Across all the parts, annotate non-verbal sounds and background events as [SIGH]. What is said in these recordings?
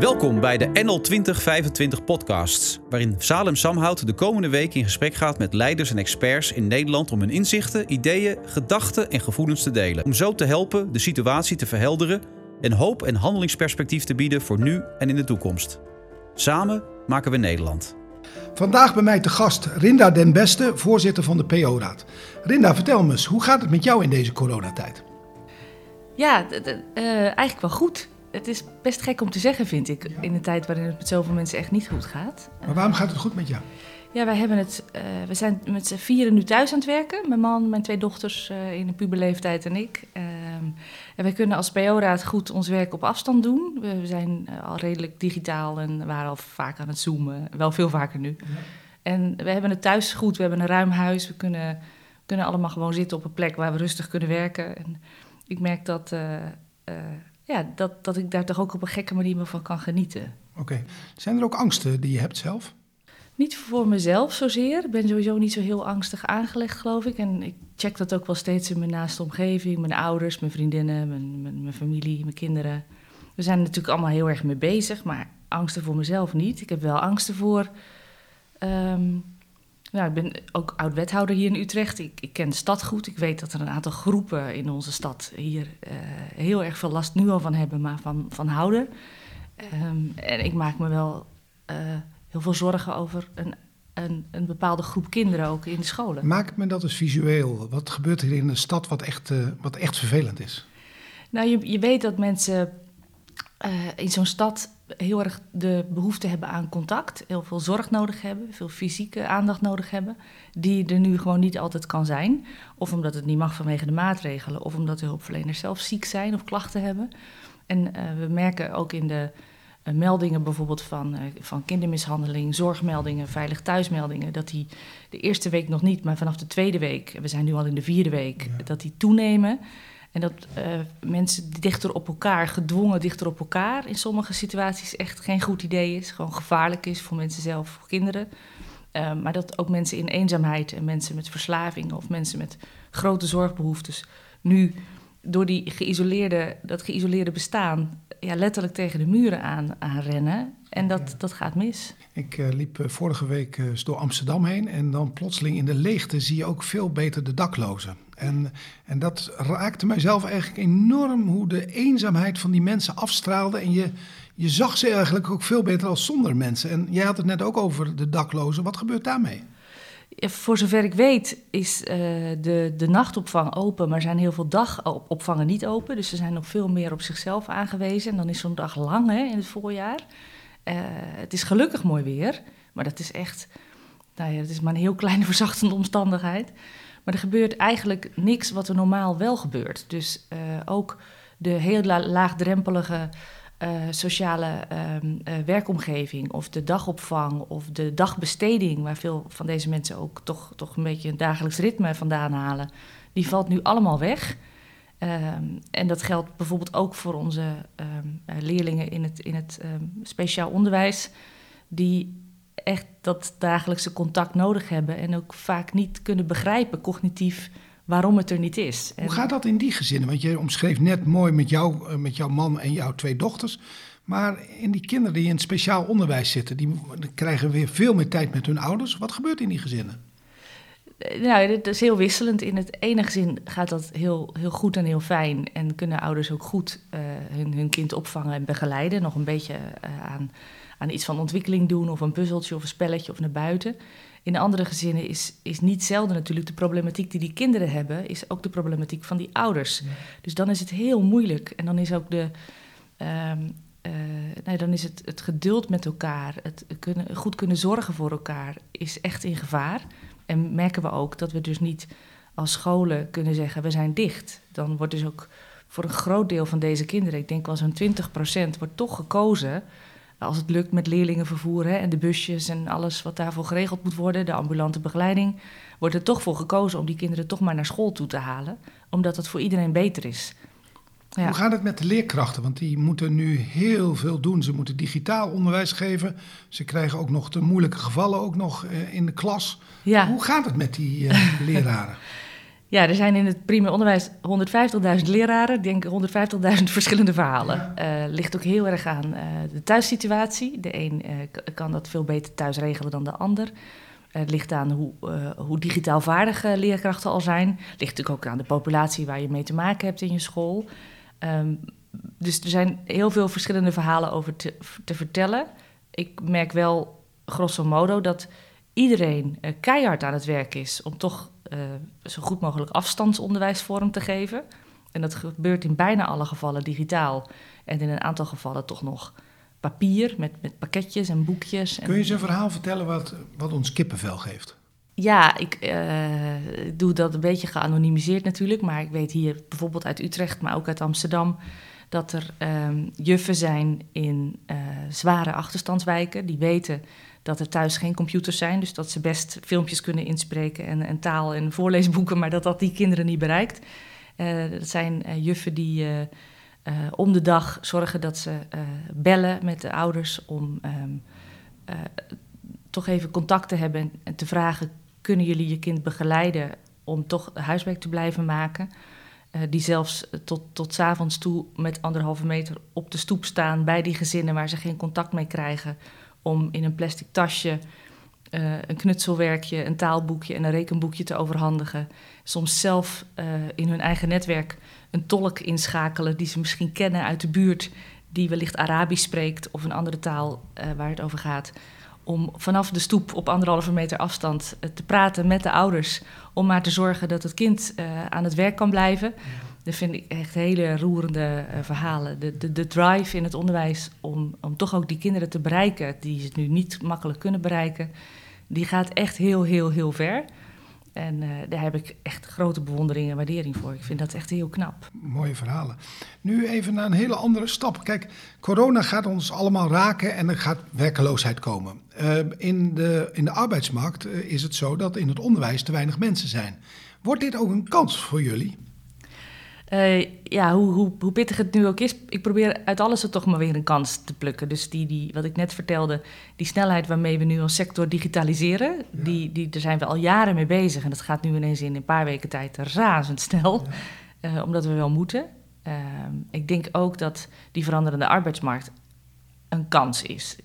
Welkom bij de NL 2025 podcasts, waarin Salem Samhout de komende week in gesprek gaat met leiders en experts in Nederland om hun inzichten, ideeën, gedachten en gevoelens te delen. Om zo te helpen de situatie te verhelderen en hoop en handelingsperspectief te bieden voor nu en in de toekomst. Samen maken we Nederland. Vandaag bij mij te gast Rinda den Beste, voorzitter van de PO-raad. Rinda, vertel me eens, hoe gaat het met jou in deze coronatijd? Ja, eh, eigenlijk wel goed. Het is best gek om te zeggen, vind ik, in een tijd waarin het met zoveel mensen echt niet goed gaat. Maar waarom gaat het goed met jou? Ja, wij hebben het, eh, we zijn met z'n vieren nu thuis aan het werken. Mijn man, mijn twee dochters eh, in de puberleeftijd en ik. Ehm, en wij kunnen als PO-raad goed ons werk op afstand doen. We, we zijn eh, al redelijk digitaal en waren al vaak aan het zoomen. Wel veel vaker nu. En we hebben het thuis goed. We hebben een ruim huis. We kunnen, kunnen allemaal gewoon zitten op een plek waar we rustig kunnen werken. En ik merk dat, ja, dat, dat ik daar toch ook op een gekke manier van kan genieten. Oké. Zijn er ook angsten die je hebt zelf? Niet voor mezelf zozeer. Ik ben sowieso niet zo heel angstig aangelegd, geloof ik. En ik check dat ook wel steeds in mijn naaste omgeving. Mijn ouders, mijn vriendinnen, mijn, mijn, mijn familie, mijn kinderen. We zijn er natuurlijk allemaal heel erg mee bezig, maar angsten voor mezelf niet. Ik heb wel angsten voor... ehm, nou, ik ben ook oud-wethouder hier in Utrecht. Ik, ik ken de stad goed. Ik weet dat er een aantal groepen in onze stad hier eh, heel erg veel last nu al van hebben, maar van, van houden. Ehm, en ik maak me wel eh, heel veel zorgen over een, een, een bepaalde groep kinderen ook in de scholen. Maak me dat eens visueel. Wat gebeurt hier in een stad wat echt, eh, wat echt vervelend is? Nou, je, je weet dat mensen eh, in zo'n stad heel erg de behoefte hebben aan contact, heel veel zorg nodig hebben, veel fysieke aandacht nodig hebben, die er nu gewoon niet altijd kan zijn. Of omdat het niet mag vanwege de maatregelen, of omdat de hulpverleners zelf ziek zijn of klachten hebben. En eh, we merken ook in de eh, meldingen bijvoorbeeld van, van kindermishandeling, zorgmeldingen, veilig thuismeldingen, dat die de eerste week nog niet, maar vanaf de tweede week, we zijn nu al in de vierde week, Ja. dat die toenemen. En dat eh, mensen dichter op elkaar, gedwongen dichter op elkaar, in sommige situaties echt geen goed idee is. Gewoon gevaarlijk is voor mensen zelf, voor kinderen. Eh, maar dat ook mensen in eenzaamheid en mensen met verslaving of mensen met grote zorgbehoeftes nu door die geïsoleerde, dat geïsoleerde bestaan ja, letterlijk tegen de muren aan, aan rennen. En dat, dat gaat mis. Ik eh, liep eh, vorige week door Amsterdam heen en dan plotseling in de leegte zie je ook veel beter de daklozen. En, en dat raakte mijzelf eigenlijk enorm hoe de eenzaamheid van die mensen afstraalde. En je, je zag ze eigenlijk ook veel beter als zonder mensen. En jij had het net ook over de daklozen. Wat gebeurt daarmee? Voor zover ik weet is eh, de, de nachtopvang open, maar zijn heel veel dagopvangen niet open. Dus ze zijn nog veel meer op zichzelf aangewezen. En dan is zo'n dag lang hè, in het voorjaar. Eh, het is gelukkig mooi weer, maar dat is echt, nou ja, het is maar een heel kleine [LAUGHS] verzachtende omstandigheid. Maar er gebeurt eigenlijk niks wat er normaal wel gebeurt. Dus eh, ook de heel la- laagdrempelige eh, sociale ehm, eh, werkomgeving of de dagopvang of de dagbesteding, waar veel van deze mensen ook toch, toch een beetje een dagelijks ritme vandaan halen, die valt nu allemaal weg. Ehm, en dat geldt bijvoorbeeld ook voor onze ehm, eh, leerlingen in het, in het speciaal onderwijs, die echt dat dagelijkse contact nodig hebben en ook vaak niet kunnen begrijpen cognitief waarom het er niet is. Hoe gaat dat in die gezinnen? Want je omschreef net mooi met, jou, eh, met jouw man en jouw twee dochters. Maar in die kinderen die in speciaal onderwijs zitten, die krijgen weer veel meer tijd met hun ouders. Wat gebeurt in die gezinnen? Eh, Nou, dit is heel wisselend. In het ene gezin gaat dat heel, heel goed en heel fijn. En kunnen ouders ook goed eh, hun, hun kind opvangen en begeleiden. Nog een beetje eh, aan, aan iets van ontwikkeling doen, of een puzzeltje of een spelletje of naar buiten. In andere gezinnen is, is niet zelden natuurlijk de problematiek die die kinderen hebben, is ook de problematiek van die ouders. Dus dan is het heel moeilijk. En dan is ook de. ehm, eh, nee, dan is het, het geduld met elkaar, het kunnen, goed kunnen zorgen voor elkaar, is echt in gevaar. En merken we ook dat we dus niet als scholen kunnen zeggen, we zijn dicht. Dan wordt dus ook voor een groot deel van deze kinderen, ik denk wel zo'n 20%, wordt toch gekozen, als het lukt met leerlingenvervoer hè, en de busjes en alles wat daarvoor geregeld moet worden, de ambulante begeleiding, wordt er toch voor gekozen om die kinderen toch maar naar school toe te halen, omdat het voor iedereen beter is. Ja. Hoe gaat het met de leerkrachten? Want die moeten nu heel veel doen. Ze moeten digitaal onderwijs geven. Ze krijgen ook nog de moeilijke gevallen ook nog eh, in de klas. Ja. Hoe gaat het met die eh, [LAUGHS] leraren? Ja, er zijn in het primair onderwijs 150.000 leraren. Ik denk 150.000 [LAUGHS] verschillende verhalen. Ja. Uh, ligt ook heel erg aan de thuissituatie. De een kan dat veel beter thuis regelen dan de ander. Het ligt aan hoe, hoe digitaal vaardige leerkrachten al zijn. Het ligt natuurlijk ook aan de populatie waar je mee te maken hebt in je school. Um, dus er zijn heel veel verschillende verhalen over te, te vertellen. Ik merk wel grosso modo dat iedereen keihard aan het werk is om toch uh, zo goed mogelijk afstandsonderwijs vorm te geven. En dat gebeurt in bijna alle gevallen digitaal. En in een aantal gevallen toch nog papier met, met pakketjes en boekjes. Kun je eens een verhaal vertellen wat, wat ons kippenvel geeft? Ja, ik uh, doe dat een beetje geanonimiseerd natuurlijk. Maar ik weet hier bijvoorbeeld uit Utrecht, maar ook uit Amsterdam... dat er um, juffen zijn in uh, zware achterstandswijken. Die weten dat er thuis geen computers zijn. Dus dat ze best filmpjes kunnen inspreken en, en taal en voorleesboeken, maar dat dat die kinderen niet bereikt. Uh, dat zijn juffen die om de dag zorgen dat ze bellen met de ouders om um, toch even contact te hebben en, en, te vragen: kunnen jullie je kind begeleiden om toch huiswerk te blijven maken? die zelfs tot, tot s avonds toe met anderhalve meter op de stoep staan bij die gezinnen waar ze geen contact mee krijgen om in een plastic tasje uh, een knutselwerkje, een taalboekje en een rekenboekje te overhandigen. Soms zelf in hun eigen netwerk een tolk inschakelen die ze misschien kennen uit de buurt, die wellicht Arabisch spreekt of een andere taal waar het over gaat. Om vanaf de stoep op anderhalve meter afstand te praten met de ouders. Om maar te zorgen dat het kind aan het werk kan blijven. Dat vind ik echt hele roerende uh, verhalen. De, de, de, drive in het onderwijs om, om toch ook die kinderen te bereiken, die ze nu niet makkelijk kunnen bereiken, die gaat echt heel, heel, heel ver. En uh, daar heb ik echt grote bewondering en waardering voor. Ik vind dat echt heel knap. Mooie verhalen. Nu even naar een hele andere stap. Kijk, corona gaat ons allemaal raken en er gaat werkeloosheid komen. Uh, in, de, in de arbeidsmarkt is het zo dat in het onderwijs te weinig mensen zijn. Wordt dit ook een kans voor jullie? Uh, ja, hoe, hoe, hoe, pittig het nu ook is, ik probeer uit alles er toch maar weer een kans te plukken. Dus die, die, wat ik net vertelde, die snelheid waarmee we nu als sector digitaliseren, ja. die, die, daar zijn we al jaren mee bezig. En dat gaat nu ineens in een paar weken tijd razendsnel, ja. uh, omdat we wel moeten. Uh, ik denk ook dat die veranderende arbeidsmarkt een kans is.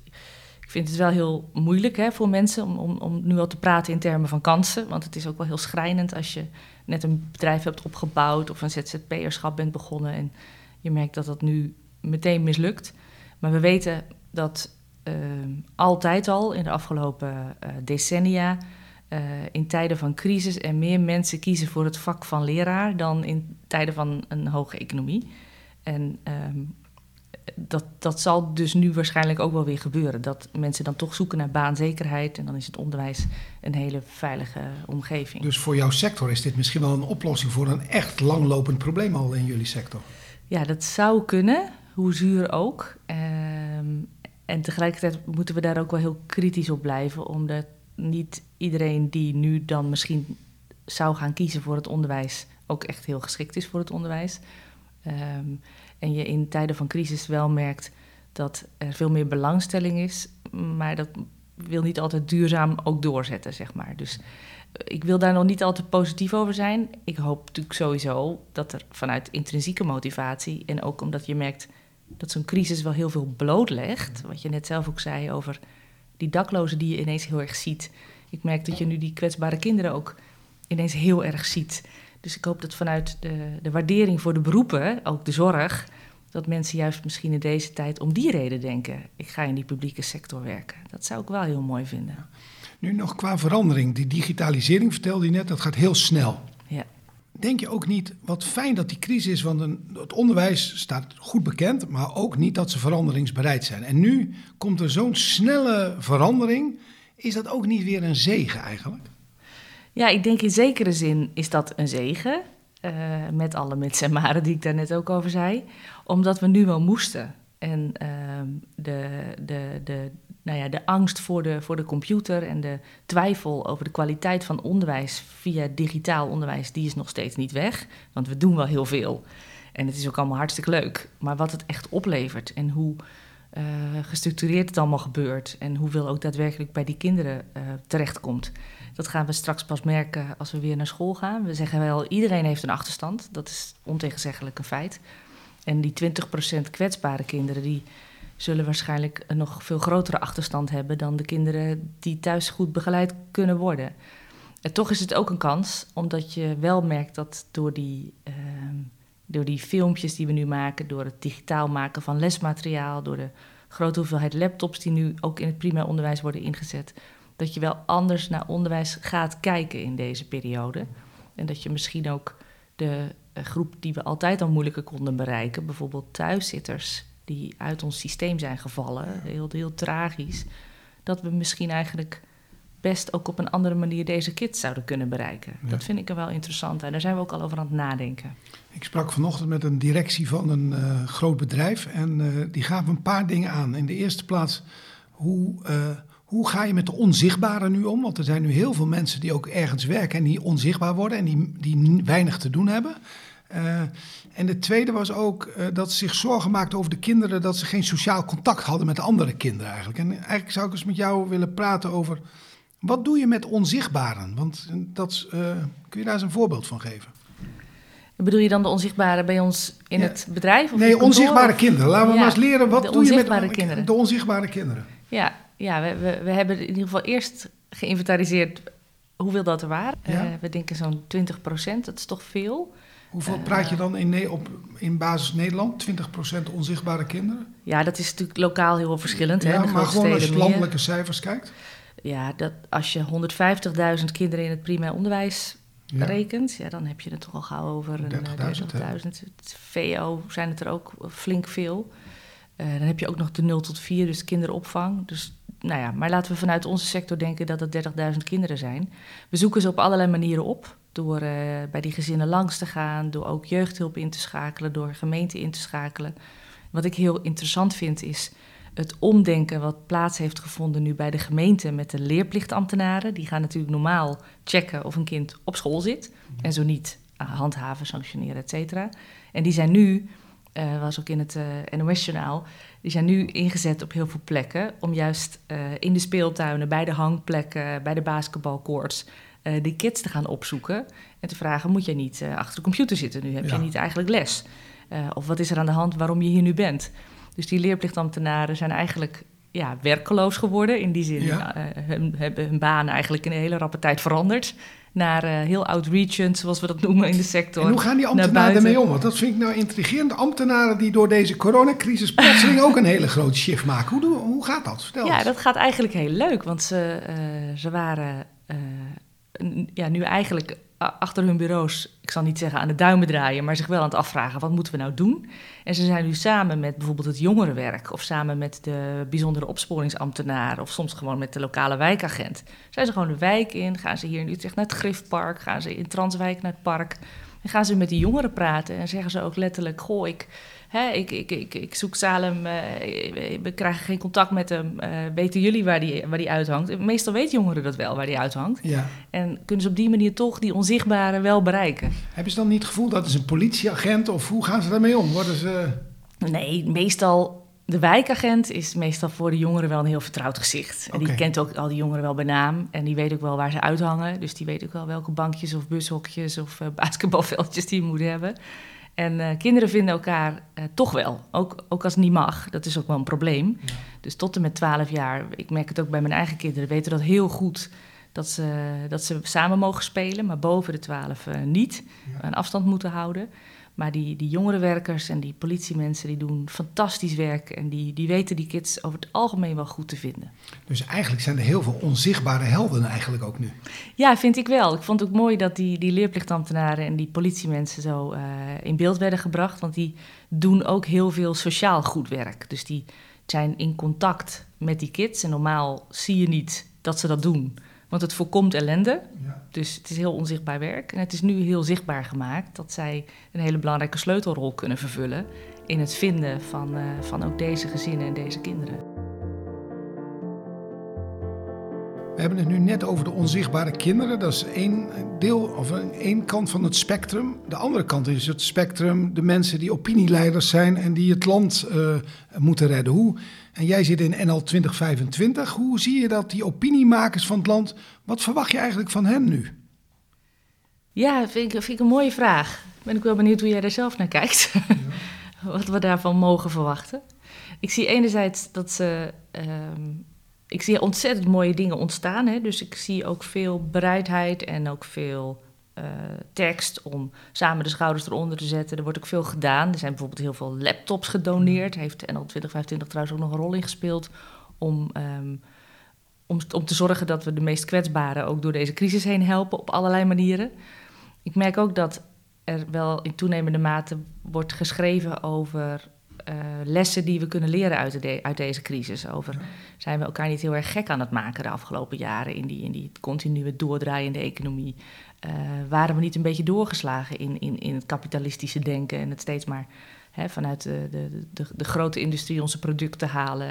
Vind het wel heel moeilijk hè, voor mensen om, om, om nu al te praten in termen van kansen. Want het is ook wel heel schrijnend als je net een bedrijf hebt opgebouwd of een ZZP'erschap bent begonnen en je merkt dat dat nu meteen mislukt. Maar we weten dat uh, altijd al in de afgelopen uh, decennia uh, in tijden van crisis er meer mensen kiezen voor het vak van leraar dan in tijden van een hoge economie. En um, dat, dat zal dus nu waarschijnlijk ook wel weer gebeuren. Dat mensen dan toch zoeken naar baanzekerheid. En dan is het onderwijs een hele veilige omgeving. Dus voor jouw sector is dit misschien wel een oplossing voor een echt langlopend probleem al in jullie sector? Ja, dat zou kunnen, hoe zuur ook. Um, en tegelijkertijd moeten we daar ook wel heel kritisch op blijven, omdat niet iedereen die nu dan misschien zou gaan kiezen voor het onderwijs ook echt heel geschikt is voor het onderwijs. Um, en je in tijden van crisis wel merkt dat er veel meer belangstelling is, maar dat wil niet altijd duurzaam ook doorzetten, zeg maar. Dus ik wil daar nog niet altijd positief over zijn. Ik hoop natuurlijk sowieso dat er vanuit intrinsieke motivatie en ook omdat je merkt dat zo'n crisis wel heel veel blootlegt, wat je net zelf ook zei over die daklozen die je ineens heel erg ziet. Ik merk dat je nu die kwetsbare kinderen ook ineens heel erg ziet. Dus ik hoop dat vanuit de, de waardering voor de beroepen, ook de zorg, dat mensen juist misschien in deze tijd om die reden denken: ik ga in die publieke sector werken. Dat zou ik wel heel mooi vinden. Nu nog qua verandering. Die digitalisering vertelde je net, dat gaat heel snel. Ja. Denk je ook niet, wat fijn dat die crisis is, want een, het onderwijs staat goed bekend, maar ook niet dat ze veranderingsbereid zijn. En nu komt er zo'n snelle verandering. Is dat ook niet weer een zegen eigenlijk? Ja, ik denk in zekere zin is dat een zegen. Uh, met alle mits en maren die ik daar net ook over zei. Omdat we nu wel moesten. En uh, de, de, de, nou ja, de angst voor de, voor de computer en de twijfel over de kwaliteit van onderwijs via digitaal onderwijs, die is nog steeds niet weg. Want we doen wel heel veel. En het is ook allemaal hartstikke leuk. Maar wat het echt oplevert en hoe uh, gestructureerd het allemaal gebeurt en hoeveel ook daadwerkelijk bij die kinderen uh, terechtkomt. Dat gaan we straks pas merken als we weer naar school gaan. We zeggen wel, iedereen heeft een achterstand. Dat is ontegenzeggelijk een feit. En die 20% kwetsbare kinderen, die zullen waarschijnlijk een nog veel grotere achterstand hebben dan de kinderen die thuis goed begeleid kunnen worden. En toch is het ook een kans, omdat je wel merkt dat door die, uh, door die filmpjes die we nu maken, door het digitaal maken van lesmateriaal, door de grote hoeveelheid laptops die nu ook in het primair onderwijs worden ingezet, dat je wel anders naar onderwijs gaat kijken in deze periode. En dat je misschien ook de uh, groep die we altijd al moeilijker konden bereiken, bijvoorbeeld thuiszitters die uit ons systeem zijn gevallen, heel, heel tragisch, dat we misschien eigenlijk best ook op een andere manier deze kids zouden kunnen bereiken. Ja. Dat vind ik er wel interessant en daar zijn we ook al over aan het nadenken. Ik sprak vanochtend met een directie van een uh, groot bedrijf en uh, die gaven een paar dingen aan. In de eerste plaats, hoe, uh, hoe ga je met de onzichtbare nu om? Want er zijn nu heel veel mensen die ook ergens werken en die onzichtbaar worden en die, die weinig te doen hebben. Uh, en de tweede was ook uh, dat ze zich zorgen maakten over de kinderen, dat ze geen sociaal contact hadden met andere kinderen eigenlijk. En eigenlijk zou ik eens met jou willen praten over wat doe je met onzichtbaren? Want dat, uh, kun je daar eens een voorbeeld van geven? Bedoel je dan de onzichtbare bij ons in ja. het bedrijf? Of nee, onzichtbare kinderen. Laten we ja, maar eens leren, wat doe je met de, kinderen. de onzichtbare kinderen? Ja, ja we, we, we, hebben in ieder geval eerst geïnventariseerd hoeveel dat er waren. Ja. Uh, we denken zo'n 20 procent, dat is toch veel. Hoeveel praat je dan in, op, in basis Nederland? 20% onzichtbare kinderen? Ja, dat is natuurlijk lokaal heel verschillend. Ja, hè, maar gewoon als je landelijke cijfers kijkt? Ja, dat, als je 150.000 kinderen in het primair onderwijs ja. rekent, ja, dan heb je het toch al gauw over 30.000. 30 VO zijn het er ook flink veel. Uh, dan heb je ook nog de 0 tot 4, dus kinderopvang. Dus, nou ja, maar laten we vanuit onze sector denken dat het 30.000 kinderen zijn. We zoeken ze op allerlei manieren op. Door uh, bij die gezinnen langs te gaan, door ook jeugdhulp in te schakelen, door gemeenten in te schakelen. Wat ik heel interessant vind is het omdenken wat plaats heeft gevonden nu bij de gemeente met de leerplichtambtenaren. Die gaan natuurlijk normaal checken of een kind op school zit. En zo niet handhaven, sanctioneren, et cetera. En die zijn nu, uh, was ook in het uh, NOS-journaal, die zijn nu ingezet op heel veel plekken. Om juist uh, in de speeltuinen, bij de hangplekken, bij de basketbalcourts uh, die kids te gaan opzoeken en te vragen: moet je niet achter de computer zitten nu? Heb ja. je niet eigenlijk les? Of wat is er aan de hand waarom je hier nu bent? Dus die leerplichtambtenaren zijn eigenlijk ja, werkeloos geworden. In die zin ja. hun, hebben hun baan eigenlijk in een hele rappe tijd veranderd. Naar heel outreachend, zoals we dat noemen in de sector. En hoe gaan die ambtenaren ermee om? Want dat vind ik nou intrigerend. Ambtenaren die door deze coronacrisis plotseling ook een hele grote shift maken. Hoe, doen, hoe gaat dat? Vertel ja, eens. dat gaat eigenlijk heel leuk. Want ze, ze waren ja, nu eigenlijk achter hun bureaus, ik zal niet zeggen aan de duimen draaien, maar zich wel aan het afvragen: wat moeten we nou doen? En ze zijn nu samen met bijvoorbeeld het jongerenwerk, of samen met de bijzondere opsporingsambtenaar, of soms gewoon met de lokale wijkagent. Zijn ze gewoon de wijk in, gaan ze hier in Utrecht naar het Griftpark, gaan ze in Transwijk naar het park. En gaan ze met die jongeren praten en zeggen ze ook letterlijk: Goh, ik Hè, ik, ik, ik, ik zoek Salem, uh, we krijgen geen contact met hem. Uh, weten jullie waar die, waar die uithangt? Meestal weten jongeren dat wel, waar die uithangt. Ja. En kunnen ze op die manier toch die onzichtbare wel bereiken. Hebben ze dan niet het gevoel dat is een politieagent of hoe gaan ze daarmee om? Worden ze... Nee, meestal de wijkagent is meestal voor de jongeren wel een heel vertrouwd gezicht. En die kent ook al die jongeren wel bij naam. En die weet ook wel waar ze uithangen. Dus die weet ook wel welke bankjes of bushokjes of uh, basketbalveldjes die moeten hebben. En uh, kinderen vinden elkaar uh, toch wel, ook, ook als het niet mag. Dat is ook wel een probleem. Ja. Dus tot en met 12 jaar, ik merk het ook bij mijn eigen kinderen, weten dat heel goed dat ze, dat ze samen mogen spelen, maar boven de 12 uh, niet. Ja. Een afstand moeten houden. Maar die, die jongerenwerkers en die politiemensen die doen fantastisch werk. En die, die weten die kids over het algemeen wel goed te vinden. Dus eigenlijk zijn er heel veel onzichtbare helden eigenlijk ook nu. Ja, vind ik wel. Ik vond het ook mooi dat die, die leerplichtambtenaren en die politiemensen zo uh, in beeld werden gebracht. Want die doen ook heel veel sociaal goed werk. Dus die zijn in contact met die kids. En normaal zie je niet dat ze dat doen. Want het voorkomt ellende. Ja. Dus het is heel onzichtbaar werk. En het is nu heel zichtbaar gemaakt dat zij een hele belangrijke sleutelrol kunnen vervullen in het vinden van, uh, van ook deze gezinnen en deze kinderen. We hebben het nu net over de onzichtbare kinderen. Dat is één deel of één kant van het spectrum. De andere kant is het spectrum, de mensen die opinieleiders zijn en die het land uh, moeten redden. Hoe, en jij zit in NL 2025. Hoe zie je dat, die opiniemakers van het land, wat verwacht je eigenlijk van hen nu? Ja, vind ik, vind ik een mooie vraag. Ben ik wel benieuwd hoe jij daar zelf naar kijkt. Ja. [LAUGHS] wat we daarvan mogen verwachten. Ik zie enerzijds dat ze. Uh, ik zie ontzettend mooie dingen ontstaan. Hè? Dus ik zie ook veel bereidheid en ook veel uh, tekst om samen de schouders eronder te zetten. Er wordt ook veel gedaan. Er zijn bijvoorbeeld heel veel laptops gedoneerd. Heeft NL 2025 trouwens ook nog een rol in gespeeld om. Um, om, om te zorgen dat we de meest kwetsbaren ook door deze crisis heen helpen op allerlei manieren. Ik merk ook dat er wel in toenemende mate wordt geschreven over uh, lessen die we kunnen leren uit, de, uit deze crisis. Over zijn we elkaar niet heel erg gek aan het maken de afgelopen jaren in die, in die continue doordraaiende economie? Uh, waren we niet een beetje doorgeslagen in, in, in het kapitalistische denken en het steeds maar hè, vanuit de, de, de, de, grote industrie onze producten halen?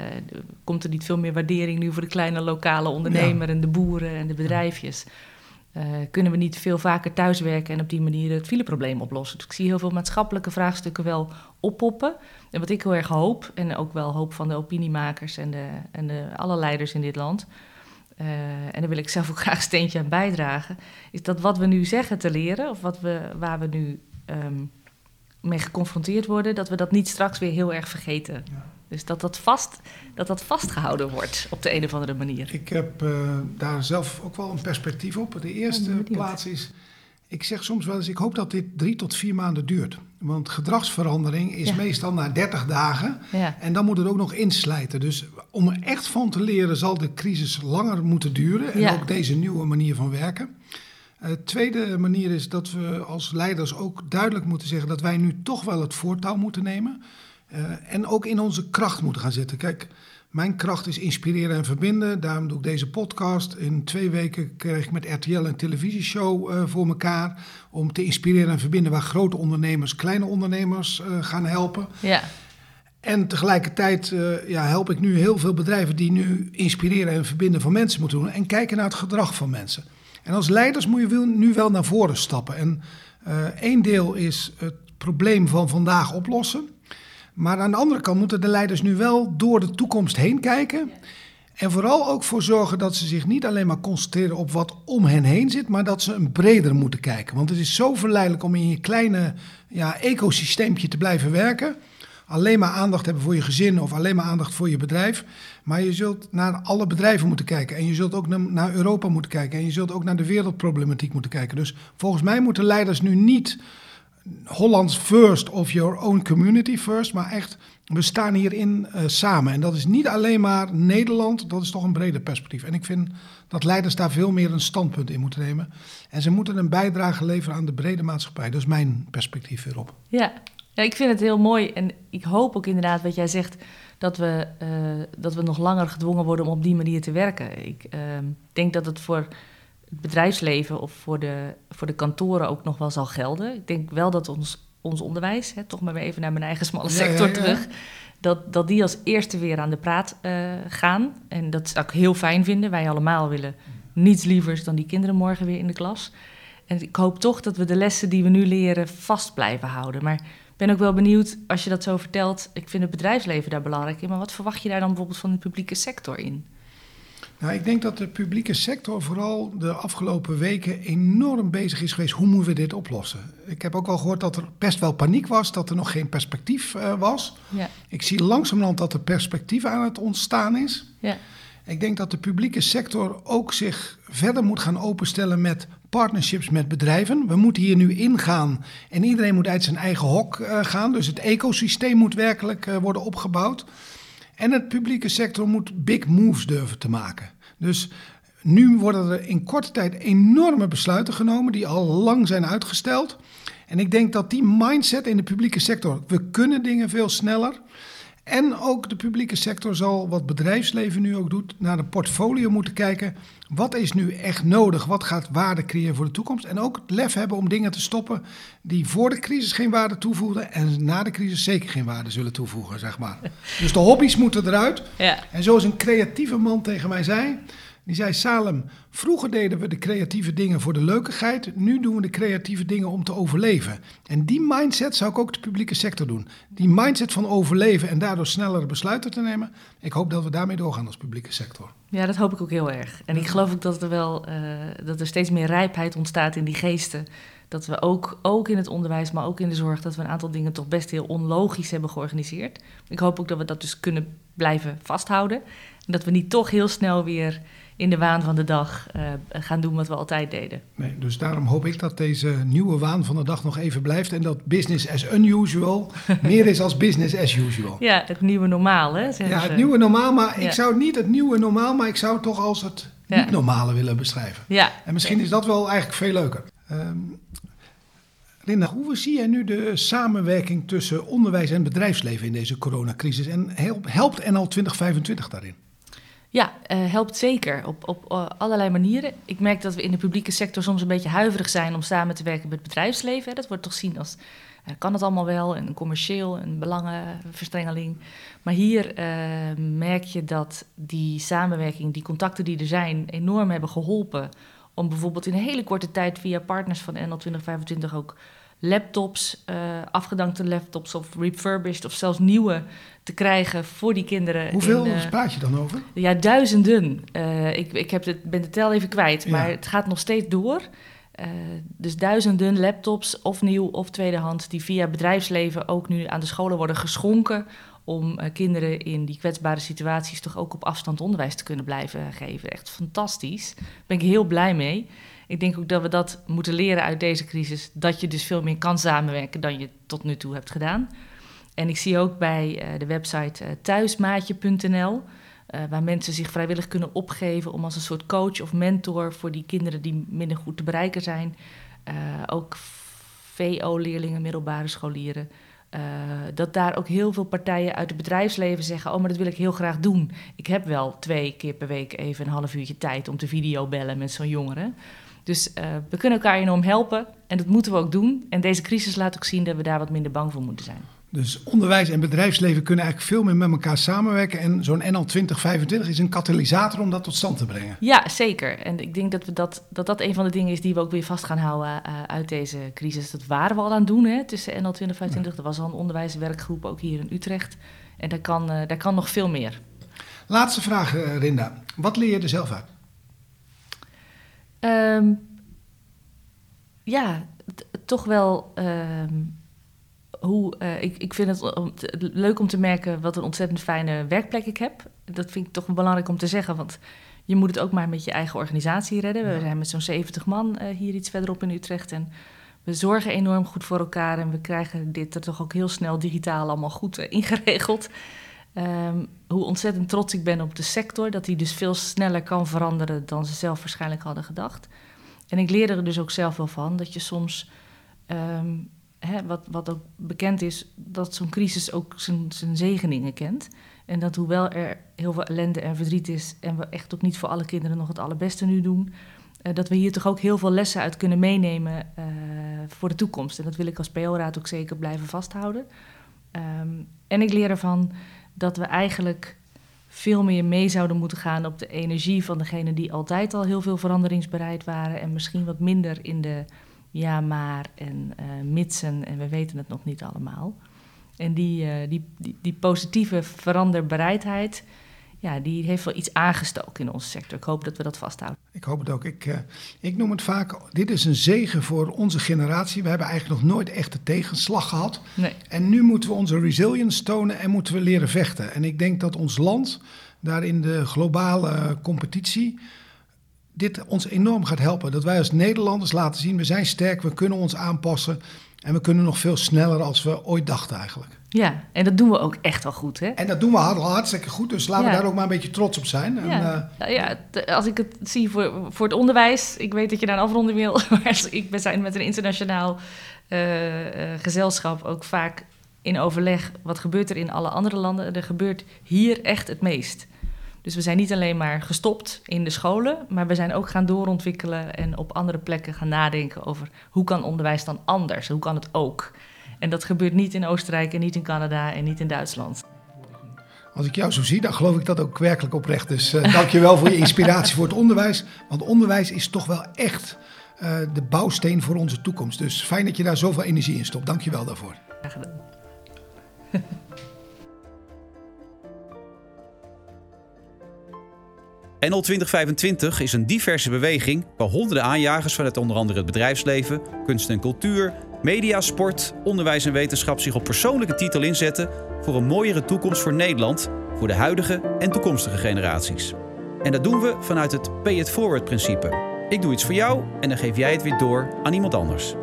Komt er niet veel meer waardering nu voor de kleine lokale ondernemer en de boeren en de bedrijfjes? Uh, kunnen we niet veel vaker thuiswerken en op die manier het fileprobleem oplossen? Dus ik zie heel veel maatschappelijke vraagstukken wel oppoppen. En wat ik heel erg hoop, en ook wel hoop van de opiniemakers en, de, en de, alle leiders in dit land, uh, en daar wil ik zelf ook [LAUGHS] graag een steentje aan bijdragen, is dat wat we nu zeggen te leren, of wat we, waar we nu um, mee geconfronteerd worden, dat we dat niet straks weer heel erg vergeten. Ja. Dus dat dat, vast, dat dat vastgehouden wordt op de een of andere manier. Ik heb uh, daar zelf ook wel een perspectief op. De eerste plaats is, ik zeg soms wel eens, ik hoop dat dit drie tot vier maanden duurt. Want gedragsverandering is ja. meestal na 30 dagen. Ja. En dan moet het ook nog inslijten. Dus om er echt van te leren zal de crisis langer moeten duren. En ja. ook deze nieuwe manier van werken. Uh, tweede manier is dat we als leiders ook duidelijk moeten zeggen dat wij nu toch wel het voortouw moeten nemen. Uh, en ook in onze kracht moeten gaan zitten. Kijk, mijn kracht is inspireren en verbinden. Daarom doe ik deze podcast. In twee weken krijg ik met RTL een televisieshow uh, voor elkaar. Om te inspireren en verbinden waar grote ondernemers kleine ondernemers uh, gaan helpen. Ja. En tegelijkertijd uh, ja, help ik nu heel veel bedrijven die nu inspireren en verbinden van mensen moeten doen. En kijken naar het gedrag van mensen. En als leiders moet je nu wel naar voren stappen. En één deel is het probleem van vandaag oplossen. Maar aan de andere kant moeten de leiders nu wel door de toekomst heen kijken. En vooral ook voor zorgen dat ze zich niet alleen maar concentreren op wat om hen heen zit, maar dat ze een breder moeten kijken. Want het is zo verleidelijk om in je kleine ja, ecosysteempje te blijven werken. Alleen maar aandacht hebben voor je gezin of alleen maar aandacht voor je bedrijf. Maar je zult naar alle bedrijven moeten kijken. En je zult ook naar Europa moeten kijken. En je zult ook naar de wereldproblematiek moeten kijken. Dus volgens mij moeten leiders nu niet Hollands first of your own community first, maar echt, we staan hierin uh, samen. En dat is niet alleen maar Nederland, dat is toch een breder perspectief. En ik vind dat leiders daar veel meer een standpunt in moeten nemen. En ze moeten een bijdrage leveren aan de brede maatschappij. Dat is mijn perspectief hierop. Ja, ja ik vind het heel mooi en ik hoop ook inderdaad wat jij zegt, dat we, uh, dat we nog langer gedwongen worden om op die manier te werken. Ik uh, denk dat het voor het bedrijfsleven of voor de, voor de kantoren ook nog wel zal gelden. Ik denk wel dat ons, ons onderwijs, hè, toch maar weer even naar mijn eigen smalle sector ja, ja, ja. terug, dat, dat die als eerste weer aan de praat uh, gaan. En dat zou ik heel fijn vinden. Wij allemaal willen niets lievers dan die kinderen morgen weer in de klas. En ik hoop toch dat we de lessen die we nu leren vast blijven houden. Maar ik ben ook wel benieuwd, als je dat zo vertelt, ik vind het bedrijfsleven daar belangrijk in, maar wat verwacht je daar dan bijvoorbeeld van de publieke sector in? Nou, ik denk dat de publieke sector vooral de afgelopen weken enorm bezig is geweest. Hoe moeten we dit oplossen? Ik heb ook al gehoord dat er best wel paniek was, dat er nog geen perspectief uh, was. Ja. Ik zie langzamerhand dat er perspectief aan het ontstaan is. Ja. Ik denk dat de publieke sector ook zich verder moet gaan openstellen met partnerships met bedrijven. We moeten hier nu ingaan en iedereen moet uit zijn eigen hok uh, gaan. Dus het ecosysteem moet werkelijk uh, worden opgebouwd. En het publieke sector moet big moves durven te maken. Dus nu worden er in korte tijd enorme besluiten genomen die al lang zijn uitgesteld. En ik denk dat die mindset in de publieke sector, we kunnen dingen veel sneller. En ook de publieke sector zal, wat bedrijfsleven nu ook doet, naar de portfolio moeten kijken. Wat is nu echt nodig? Wat gaat waarde creëren voor de toekomst? En ook het lef hebben om dingen te stoppen die voor de crisis geen waarde toevoegden en na de crisis zeker geen waarde zullen toevoegen, zeg maar. Dus de hobby's moeten eruit. Ja. En zoals een creatieve man tegen mij zei, Die zei: Salem, vroeger deden we de creatieve dingen voor de leukigheid. Nu doen we de creatieve dingen om te overleven. En die mindset zou ik ook de publieke sector doen. Die mindset van overleven en daardoor snellere besluiten te nemen. Ik hoop dat we daarmee doorgaan als publieke sector. Ja, dat hoop ik ook heel erg. En ik geloof ook dat er wel uh, dat er steeds meer rijpheid ontstaat in die geesten. Dat we ook, ook in het onderwijs, maar ook in de zorg, dat we een aantal dingen toch best heel onlogisch hebben georganiseerd. Ik hoop ook dat we dat dus kunnen blijven vasthouden. En dat we niet toch heel snel weer in de waan van de dag uh, gaan doen wat we altijd deden. Nee, dus daarom hoop ik dat deze nieuwe waan van de dag nog even blijft en dat business as unusual [LAUGHS] meer is als business as usual. Ja, het nieuwe normaal, hè? Ja, het nieuwe normaal, maar ik zou niet het nieuwe normaal, maar ik zou het toch als het niet normale willen beschrijven. Ja. En misschien is dat wel eigenlijk veel leuker. Um, Linda, hoe zie jij nu de samenwerking tussen onderwijs en bedrijfsleven in deze coronacrisis? En helpt NL 2025 daarin? Ja, uh, helpt zeker op, op uh, allerlei manieren. Ik merk dat we in de publieke sector soms een beetje huiverig zijn om samen te werken met het bedrijfsleven. Dat wordt toch zien als, uh, kan het allemaal wel, en commercieel, een belangenverstrengeling. Maar hier merk je dat die samenwerking, die contacten die er zijn, enorm hebben geholpen om bijvoorbeeld in een hele korte tijd via partners van NL 2025 ook laptops, uh, afgedankte laptops of refurbished of zelfs nieuwe te krijgen voor die kinderen. Hoeveel uh, praat je dan over? Ja, duizenden. Uh, ik ik heb het, ben de tel even kwijt, maar het gaat nog steeds door. dus duizenden laptops, of nieuw of tweedehands, die via bedrijfsleven ook nu aan de scholen worden geschonken om kinderen in die kwetsbare situaties toch ook op afstand onderwijs te kunnen blijven geven. Echt fantastisch. Daar ben ik heel blij mee. Ik denk ook dat we dat moeten leren uit deze crisis. Dat je dus veel meer kan samenwerken dan je tot nu toe hebt gedaan. En ik zie ook bij uh, de website uh, thuismaatje.nl, uh, waar mensen zich vrijwillig kunnen opgeven om als een soort coach of mentor voor die kinderen die minder goed te bereiken zijn. ook VO-leerlingen, middelbare scholieren. dat daar ook heel veel partijen uit het bedrijfsleven zeggen: Oh, maar dat wil ik heel graag doen. Ik heb wel twee keer per week even een half uurtje tijd om te videobellen met zo'n jongere. Dus uh, we kunnen elkaar enorm helpen en dat moeten we ook doen. En deze crisis laat ook zien dat we daar wat minder bang voor moeten zijn. Dus onderwijs en bedrijfsleven kunnen eigenlijk veel meer met elkaar samenwerken. En zo'n NL 2025 is een katalysator om dat tot stand te brengen. Ja, zeker. En ik denk dat we dat, dat, dat een van de dingen is die we ook weer vast gaan houden uh, uit deze crisis. Dat waren we al aan het doen hè, tussen NL 2025. Ja. Er was al een onderwijswerkgroep ook hier in Utrecht. En daar kan, uh, daar kan nog veel meer. Laatste vraag, Rinda. Wat leer je er zelf uit? Um, ja, toch wel um, hoe. Uh, ik, ik vind het om te, leuk om te merken wat een ontzettend fijne werkplek ik heb. Dat vind ik toch belangrijk om te zeggen, want je moet het ook maar met je eigen organisatie redden. We zijn met zo'n 70 man uh, hier iets verderop in Utrecht. En we zorgen enorm goed voor elkaar en we krijgen dit er toch ook heel snel digitaal allemaal goed uh, ingeregeld. Um, hoe ontzettend trots ik ben op de sector, dat die dus veel sneller kan veranderen dan ze zelf waarschijnlijk hadden gedacht. En ik leerde er dus ook zelf wel van dat je soms, um, hè, wat, wat ook bekend is, dat zo'n crisis ook zijn, zijn zegeningen kent. En dat hoewel er heel veel ellende en verdriet is en we echt ook niet voor alle kinderen nog het allerbeste nu doen, uh, dat we hier toch ook heel veel lessen uit kunnen meenemen uh, voor de toekomst. En dat wil ik als PO-raad ook zeker blijven vasthouden. Um, en ik leer ervan dat we eigenlijk veel meer mee zouden moeten gaan op de energie van degenen die altijd al heel veel veranderingsbereid waren en misschien wat minder in de ja maar en uh, mitsen en we weten het nog niet allemaal. En die, uh, die, die, die, positieve veranderbereidheid, ja, die heeft wel iets aangestoken in onze sector. Ik hoop dat we dat vasthouden. Ik hoop het ook. Ik, uh, ik noem het vaak, dit is een zegen voor onze generatie. We hebben eigenlijk nog nooit echt de tegenslag gehad. Nee. En nu moeten we onze resilience tonen en moeten we leren vechten. En ik denk dat ons land daar in de globale competitie dit ons enorm gaat helpen. Dat wij als Nederlanders laten zien, we zijn sterk, we kunnen ons aanpassen. En we kunnen nog veel sneller als we ooit dachten eigenlijk. Ja, en dat doen we ook echt wel goed, hè? En dat doen we hartstikke goed, dus laten ja. we daar ook maar een beetje trots op zijn. En, ja. Uh, ja, als ik het zie voor, voor het onderwijs, ik weet dat je naar een afronding wil, [LAUGHS] maar ik ben zijn met een internationaal uh, uh, gezelschap ook vaak in overleg. Wat gebeurt er in alle andere landen? Er gebeurt hier echt het meest. Dus we zijn niet alleen maar gestopt in de scholen, maar we zijn ook gaan doorontwikkelen en op andere plekken gaan nadenken over hoe kan onderwijs dan anders? Hoe kan het ook? En dat gebeurt niet in Oostenrijk en niet in Canada en niet in Duitsland. Als ik jou zo zie, dan geloof ik dat ook werkelijk oprecht. Dus uh, dank je wel voor je inspiratie voor het onderwijs. Want onderwijs is toch wel echt uh, de bouwsteen voor onze toekomst. Dus fijn dat je daar zoveel energie in stopt. Dank je wel daarvoor. Graag gedaan. [LAUGHS] NL 2025 is een diverse beweging waar honderden aanjagers vanuit onder andere het bedrijfsleven, kunst en cultuur, media, sport, onderwijs en wetenschap zich op persoonlijke titel inzetten voor een mooiere toekomst voor Nederland, voor de huidige en toekomstige generaties. En dat doen we vanuit het Pay It Forward principe. Ik doe iets voor jou en dan geef jij het weer door aan iemand anders.